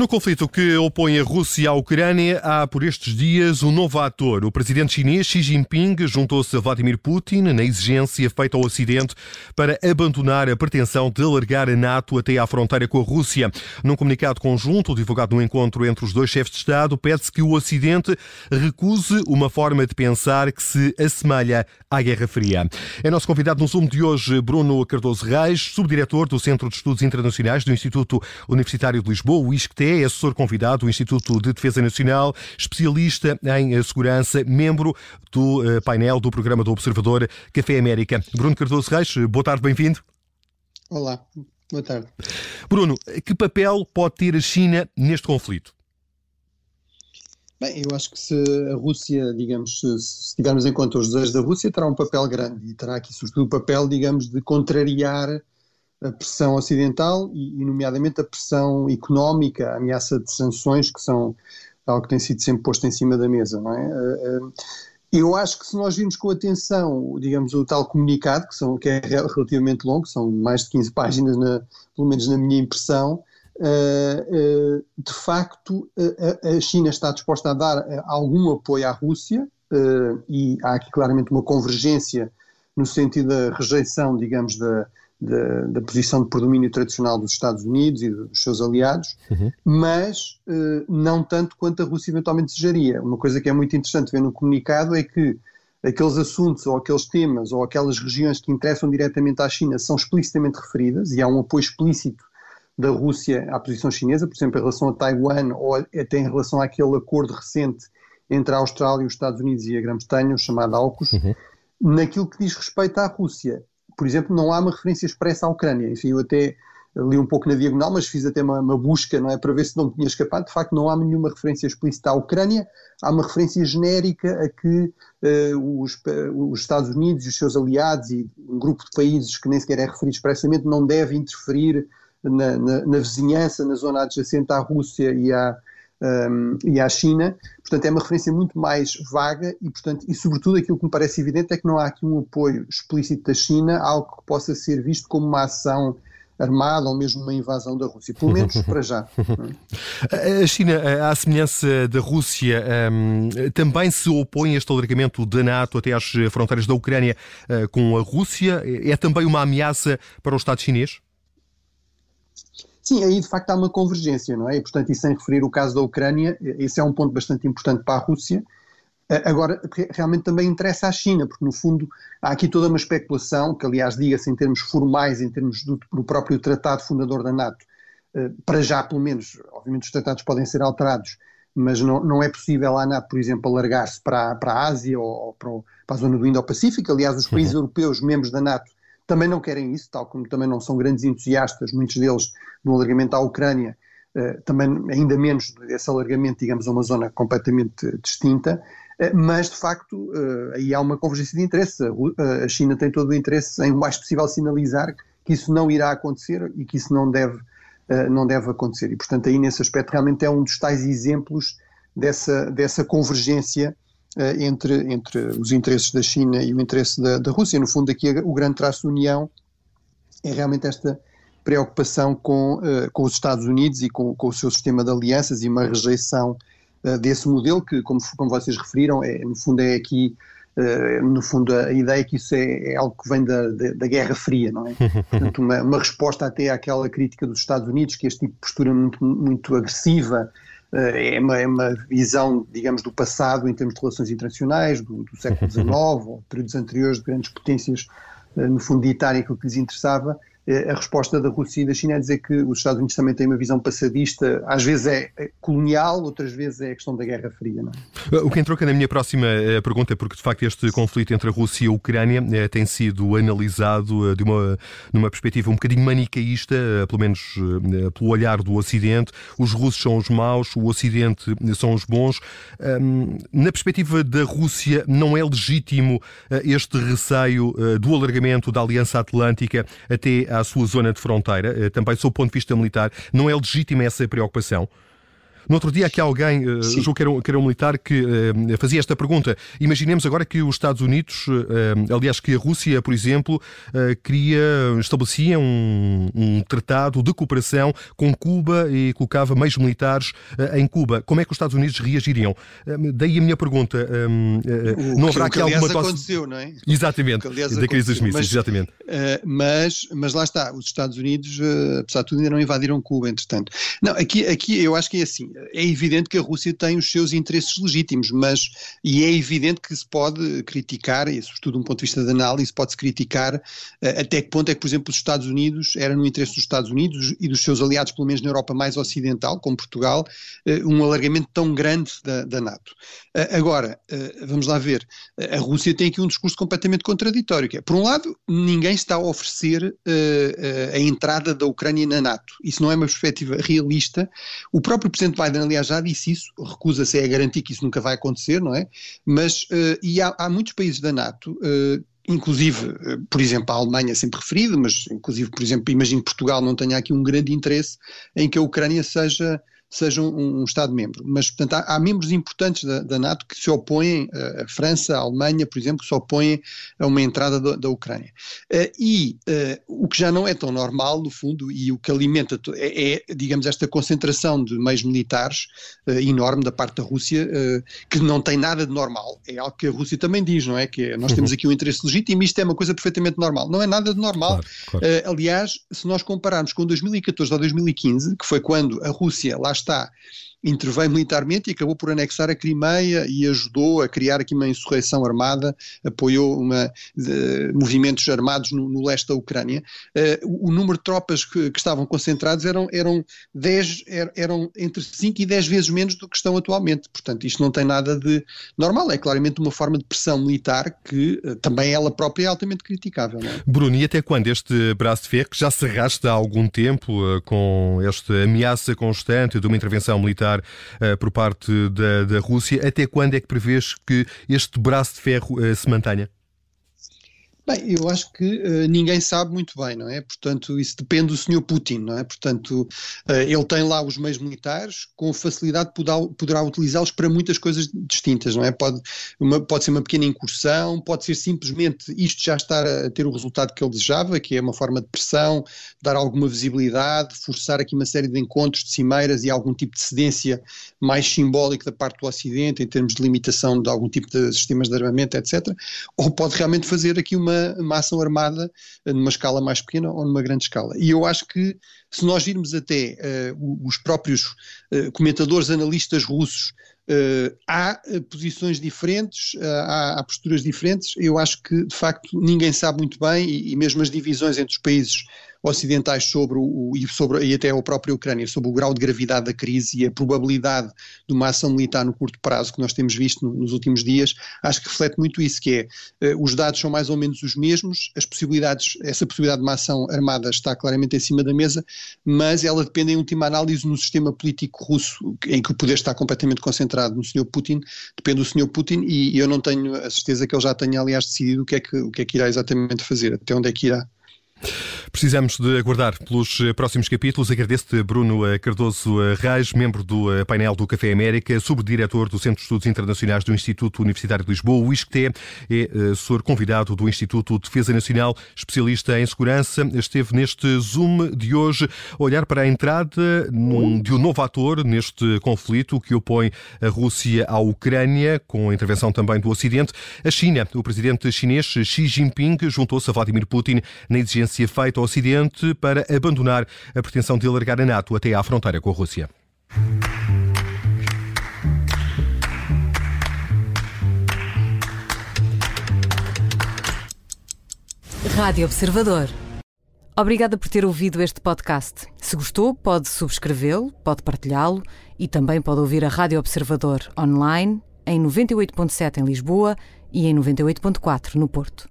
No conflito que opõe a Rússia à Ucrânia, há por estes dias um novo ator. O presidente chinês Xi Jinping juntou-se a Vladimir Putin na exigência feita ao Ocidente para abandonar a pretensão de alargar a NATO até à fronteira com a Rússia. Num comunicado conjunto, divulgado no encontro entre os dois chefes de Estado, pede-se que o Ocidente recuse uma forma de pensar que se assemelha à Guerra Fria. É nosso convidado no Zoom de hoje Bruno Cardoso Reis, subdiretor do Centro de Estudos Internacionais do Instituto Universitário de Lisboa, o ISCTE, é assessor convidado do Instituto de Defesa Nacional, especialista em eh, segurança, membro do eh, painel do programa do Observador Café América. Bruno Cardoso Reis, boa tarde, bem-vindo. Olá, boa tarde. Bruno, que papel pode ter a China neste conflito? Bem, eu acho que se a Rússia, digamos, se, se tivermos em conta os desejos da Rússia, terá um papel grande e terá aqui, sobretudo, o papel, digamos, de contrariar a pressão ocidental e, nomeadamente, a pressão económica, a ameaça de sanções, que são algo que tem sido sempre posto em cima da mesa, não é? Eh, eh, eu acho que se nós virmos com atenção, digamos, o tal comunicado, que, são, que é relativamente longo, são mais de 15 páginas, na, pelo menos na minha impressão, eh, de facto a China está disposta a dar algum apoio à Rússia e há aqui claramente uma convergência no sentido da rejeição, digamos, da, da, da, posição de predomínio tradicional dos Estados Unidos e dos seus aliados, uhum. mas uh, não tanto quanto a Rússia eventualmente desejaria. Uma coisa que é muito interessante ver no comunicado é que aqueles assuntos ou aqueles temas ou aquelas regiões que interessam diretamente à China são explicitamente referidas e há um apoio explícito da Rússia à posição chinesa, por exemplo, em relação a Taiwan ou até em relação àquele acordo recente entre a Austrália, os Estados Unidos e a Grã-Bretanha, o chamado AUKUS. Uhum. Naquilo que diz respeito à Rússia, por exemplo, não há uma referência expressa à Ucrânia. Enfim, eu até li um pouco na diagonal, mas fiz até uma, uma, busca, não é, para ver se não tinha escapado. De facto, não há nenhuma referência explícita à Ucrânia. Há uma referência genérica a que uh, os, uh, os, Estados Unidos e os seus aliados e um grupo de países que nem sequer é referido expressamente não deve interferir na, na, na vizinhança, na zona adjacente à Rússia e à, um, e à China. Portanto, é uma referência muito mais vaga e, portanto, e sobretudo aquilo que me parece evidente é que não há aqui um apoio explícito da China, algo que possa ser visto como uma ação armada ou mesmo uma invasão da Rússia, pelo menos para já. A China, à semelhança da Rússia, também se opõe a este alargamento da NATO até às fronteiras da Ucrânia eh, com a Rússia? É também uma ameaça para o Estado chinês? Sim, aí de facto há uma convergência, não é? E, portanto, e sem referir o caso da Ucrânia, esse é um ponto bastante importante para a Rússia. Agora, realmente também interessa à China, porque no fundo há aqui toda uma especulação, que aliás diga-se em termos formais, em termos do, do, próprio tratado fundador da NATO, eh, para já pelo menos, obviamente os tratados podem ser alterados, mas não, não é possível a NATO, por exemplo, alargar-se para, para a Ásia ou, ou para, para, a zona do Indo-Pacífico. Aliás, os países uhum. europeus, membros da NATO, também não querem isso, tal como também não são grandes entusiastas, muitos deles, do alargamento à Ucrânia, uh, também ainda menos desse alargamento, digamos, a uma zona completamente distinta, uh, mas de facto uh, aí há uma convergência de interesse. A, China tem todo o interesse em o mais possível sinalizar que isso não irá acontecer e que isso não deve, não deve acontecer. E portanto aí nesse aspecto realmente é um dos tais exemplos dessa, dessa convergência entre, entre os interesses da China e o interesse da, da Rússia. No fundo, aqui o grande traço de união é realmente esta preocupação com, uh, com os Estados Unidos e com, com, o seu sistema de alianças e uma rejeição uh, desse modelo que, como, como vocês referiram, é, no fundo é aqui, uh, no fundo a ideia é que isso é, é algo que vem da, da, da, Guerra Fria, não é? Portanto, uma, uma, resposta até àquela crítica dos Estados Unidos, que este tipo de postura muito, muito agressiva eh, é uma, é uma, visão, digamos, do passado em termos de relações internacionais, do, do século XIX, ou períodos anteriores de grandes potências, eh, no fundo, ditarem aquilo que lhes interessava, a resposta da Rússia e da China é dizer que os Estados Unidos também têm uma visão passadista, às vezes é colonial, outras vezes é a questão da Guerra Fria. É? O que entrou na minha próxima eh, pergunta é porque, de facto, este conflito entre a Rússia e a Ucrânia eh, tem sido analisado eh, de uma, numa perspectiva um bocadinho manicaísta, pelo menos pelo olhar do Ocidente. Os russos são os maus, o Ocidente são os bons. Na perspectiva da Rússia, não é legítimo este receio do alargamento da Aliança Atlântica até à sua zona de fronteira, eh, também sob o ponto de vista militar, não é legítima essa preocupação? No outro dia, aqui alguém, uh, julgo que era, que era um militar, que uh, fazia esta pergunta. Imaginemos agora que os Estados Unidos, uh, aliás, que a Rússia, por exemplo, queria, estabelecia um, um, tratado de cooperação com Cuba e colocava meios militares em Cuba. Como é que os Estados Unidos reagiriam? daí a minha pergunta. não haverá aqui alguma aconteceu, não é? Exatamente, da crise dos mísseis, exatamente. mas, mas lá está, os Estados Unidos, apesar de tudo, ainda não invadiram Cuba, entretanto. Não, aqui, aqui eu acho que é assim, é evidente que a Rússia tem os seus interesses legítimos, mas, e é evidente que se pode criticar, e sobretudo de um ponto de vista de análise, pode-se criticar uh, até que ponto é que, por exemplo, os Estados Unidos, era no interesse dos Estados Unidos e dos seus aliados, pelo menos na Europa mais ocidental, como Portugal, uh, um alargamento tão grande da, da NATO. Uh, agora, vamos lá ver, a Rússia tem aqui um discurso completamente contraditório, que é, por um lado, ninguém está a oferecer a entrada da Ucrânia na NATO. Isso não é uma perspectiva realista. O próprio Presidente Biden, aliás, já disse isso, recusa-se a garantir que isso nunca vai acontecer, não é? Mas, uh, e há, há, muitos países da NATO, uh, inclusive, uh, por exemplo, a Alemanha sempre referido, mas inclusive, por exemplo, imagino que Portugal não tenha aqui um grande interesse em que a Ucrânia seja seja um, um Estado-membro. Mas, portanto, há, há membros importantes da, da, NATO que se opõem, a França, a Alemanha, por exemplo, que se opõem a uma entrada do, da Ucrânia. Uh, e uh, o que já não é tão normal, no fundo, e o que alimenta é, é digamos, esta concentração de meios militares enorme da parte da Rússia, que não tem nada de normal. É algo que a Rússia também diz, não é? Que é, nós uhum. temos aqui um interesse legítimo e isto é uma coisa perfeitamente normal. Não é nada de normal. Claro, claro. aliás, se nós compararmos com 2014 ou 2015, que foi quando a Rússia lá está interveio militarmente e acabou por anexar a Crimeia e ajudou a criar aqui uma insurreição armada, apoiou uma, de, movimentos armados no, no, leste da Ucrânia. Uh, o, número de tropas que, que, estavam concentrados eram, eram, 10, er, eram entre 5 e 10 vezes menos do que estão atualmente. Portanto, isto não tem nada de normal, é claramente uma forma de pressão militar que uh, também ela própria é altamente criticável. É? Bruno, e até quando este braço de ferro, que já se arrasta há algum tempo uh, com esta ameaça constante de uma intervenção militar uh, por parte da, da Rússia. Até quando é que prevês que este braço de ferro uh, se mantenha? Bem, eu acho que uh, ninguém sabe muito bem, não é? Portanto, isso depende do Sr. Putin, não é? Portanto, uh, ele tem lá os meios militares, com facilidade poderá, poderá utilizá-los para muitas coisas distintas, não é? Pode, uma, pode ser uma pequena incursão, pode ser simplesmente isto já estar a ter o resultado que ele desejava, que é uma forma de pressão, dar alguma visibilidade, forçar aqui uma série de encontros, de cimeiras e algum tipo de cedência mais simbólico da parte do Ocidente, em termos de limitação de algum tipo de sistemas de armamento, etc. Ou pode realmente fazer aqui uma uma, ação armada numa escala mais pequena ou numa grande escala. E eu acho que se nós virmos até uh, os próprios uh, comentadores, analistas russos, uh, há posições diferentes, há, há, posturas diferentes. Eu acho que, de facto, ninguém sabe muito bem, e, e mesmo as divisões entre os países ocidentais sobre o, e, sobre, e até a própria Ucrânia, sobre o grau de gravidade da crise e a probabilidade de uma ação militar no curto prazo que nós temos visto nos últimos dias, acho que reflete muito isso, que é, uh, os dados são mais ou menos os mesmos, as possibilidades, essa possibilidade de uma ação armada está claramente em cima da mesa, mas ela depende em última análise no sistema político russo, em que o poder está completamente concentrado no Sr. Putin, depende do Sr. Putin e, e eu não tenho a certeza que ele já tenha aliás decidido o que é que, o que, é que irá exatamente fazer, até onde é que irá. Precisamos de aguardar pelos eh, próximos capítulos. Agradeço-te, Bruno eh, Cardoso eh, Reis, membro do painel do Café América, subdiretor do Centro de Estudos Internacionais do Instituto Universitário de Lisboa, o ISCTE, é assessor convidado do Instituto de Defesa Nacional, especialista em segurança. Esteve neste Zoom de hoje a olhar para a entrada de um novo ator neste conflito que opõe a Rússia à Ucrânia, com a intervenção também do Ocidente. A China, o presidente chinês Xi Jinping juntou-se a Vladimir Putin na exigência feita ao Ocidente para abandonar a pretensão de alargar a NATO até à fronteira com a Rússia. Rádio Observador. Obrigada por ter ouvido este podcast. Se gostou, pode subscrevê-lo, pode partilhá-lo e também pode ouvir a Rádio Observador online em 98.7 em Lisboa e em 98.4 no Porto.